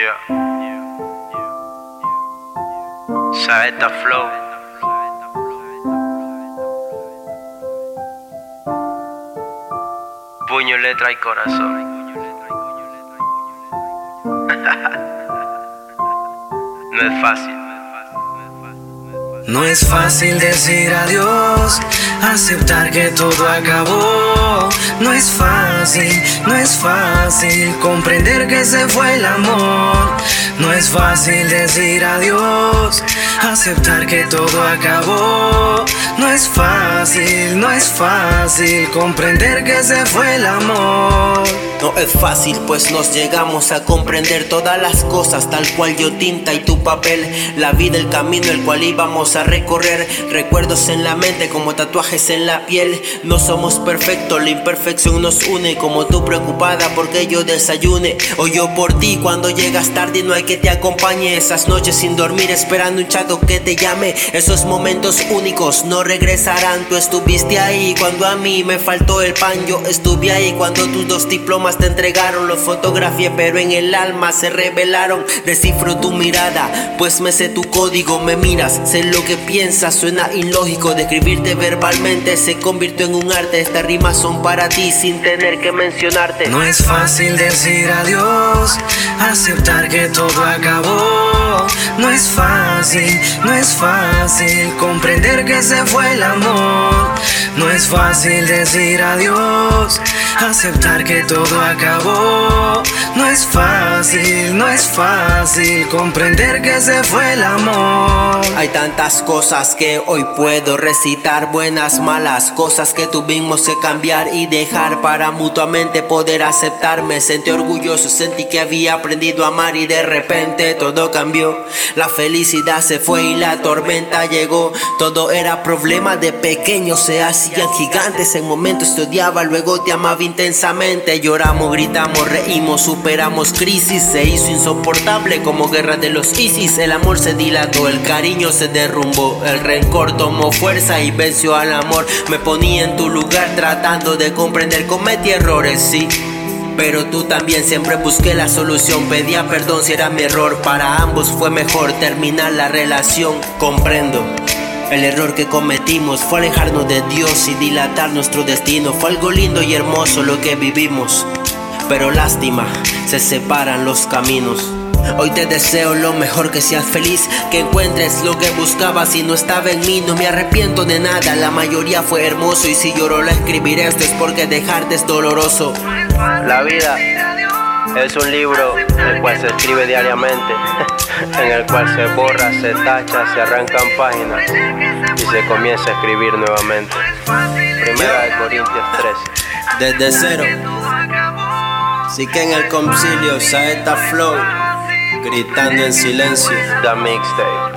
Yeah. Saeta Flow. Puño, letra y corazón. no es fácil. No es fácil decir adiós, aceptar que todo acabó. No es fácil, no es fácil comprender que se fue el amor. No es fácil decir adiós, aceptar que todo acabó. No es fácil, no es fácil comprender que se fue el amor. No es fácil, pues nos llegamos a comprender todas las cosas, tal cual yo tinta y tu papel. La vida, el camino, el cual íbamos a recorrer. Recuerdos en la mente como tatuajes en la piel. No somos perfectos, la imperfección nos une. Como tú preocupada porque yo desayune. O yo por ti cuando llegas tarde y no hay que te acompañe. Esas noches sin dormir esperando un chato que te llame. Esos momentos únicos no regresarán. Tú estuviste ahí cuando a mí me faltó el pan. Yo estuve ahí cuando tus dos diplomas te entregaron. Los fotografié, pero en el alma se revelaron. Descifro tu mirada, pues me sé tu código. Me miras, sé lo que piensas. Suena ilógico. Describirte verbalmente se convirtió en un arte. Estas rimas son para ti sin tener que mencionarte. No es fácil decir adiós, aceptar que todo acabó. No es fácil, no es fácil comprender que se fue el amor. No es fácil decir adiós, aceptar que todo acabó. No es fácil, no es fácil comprender que se fue el amor. Hay tantas cosas que hoy puedo recitar, buenas, malas, cosas que tuvimos que cambiar y dejar para mutuamente poder aceptarme. Sentí orgulloso, sentí que había aprendido a amar y de repente todo cambió. La felicidad se fue y la tormenta llegó. Todo era problema de pequeños, se hacían gigantes. En momentos te odiaba, luego te amaba intensamente. Lloramos, gritamos, reímos, superamos crisis. Se hizo insoportable como guerra de los ISIS. El amor se dilató, el cariño se derrumbó. El rencor tomó fuerza y venció al amor. Me ponía en tu lugar tratando de comprender, cometí errores, sí. Pero tú también siempre busqué la solución. Pedía perdón si era mi error. Para ambos fue mejor terminar la relación. Comprendo. El error que cometimos fue alejarnos de Dios y dilatar nuestro destino. Fue algo lindo y hermoso lo que vivimos. Pero lástima, se separan los caminos. Hoy te deseo lo mejor, que seas feliz, que encuentres lo que buscabas y no estaba en mí. No me arrepiento de nada, la mayoría fue hermoso. Y si lloro lo escribiré, esto es porque dejarte es doloroso. La vida es un libro el cual se escribe diariamente, en el cual se borra, se tacha, se arrancan páginas y se comienza a escribir nuevamente. Primera de Corintios 13. Desde cero. Sí que en el concilio, Saeta Flow, gritando en silencio. The Mixtape.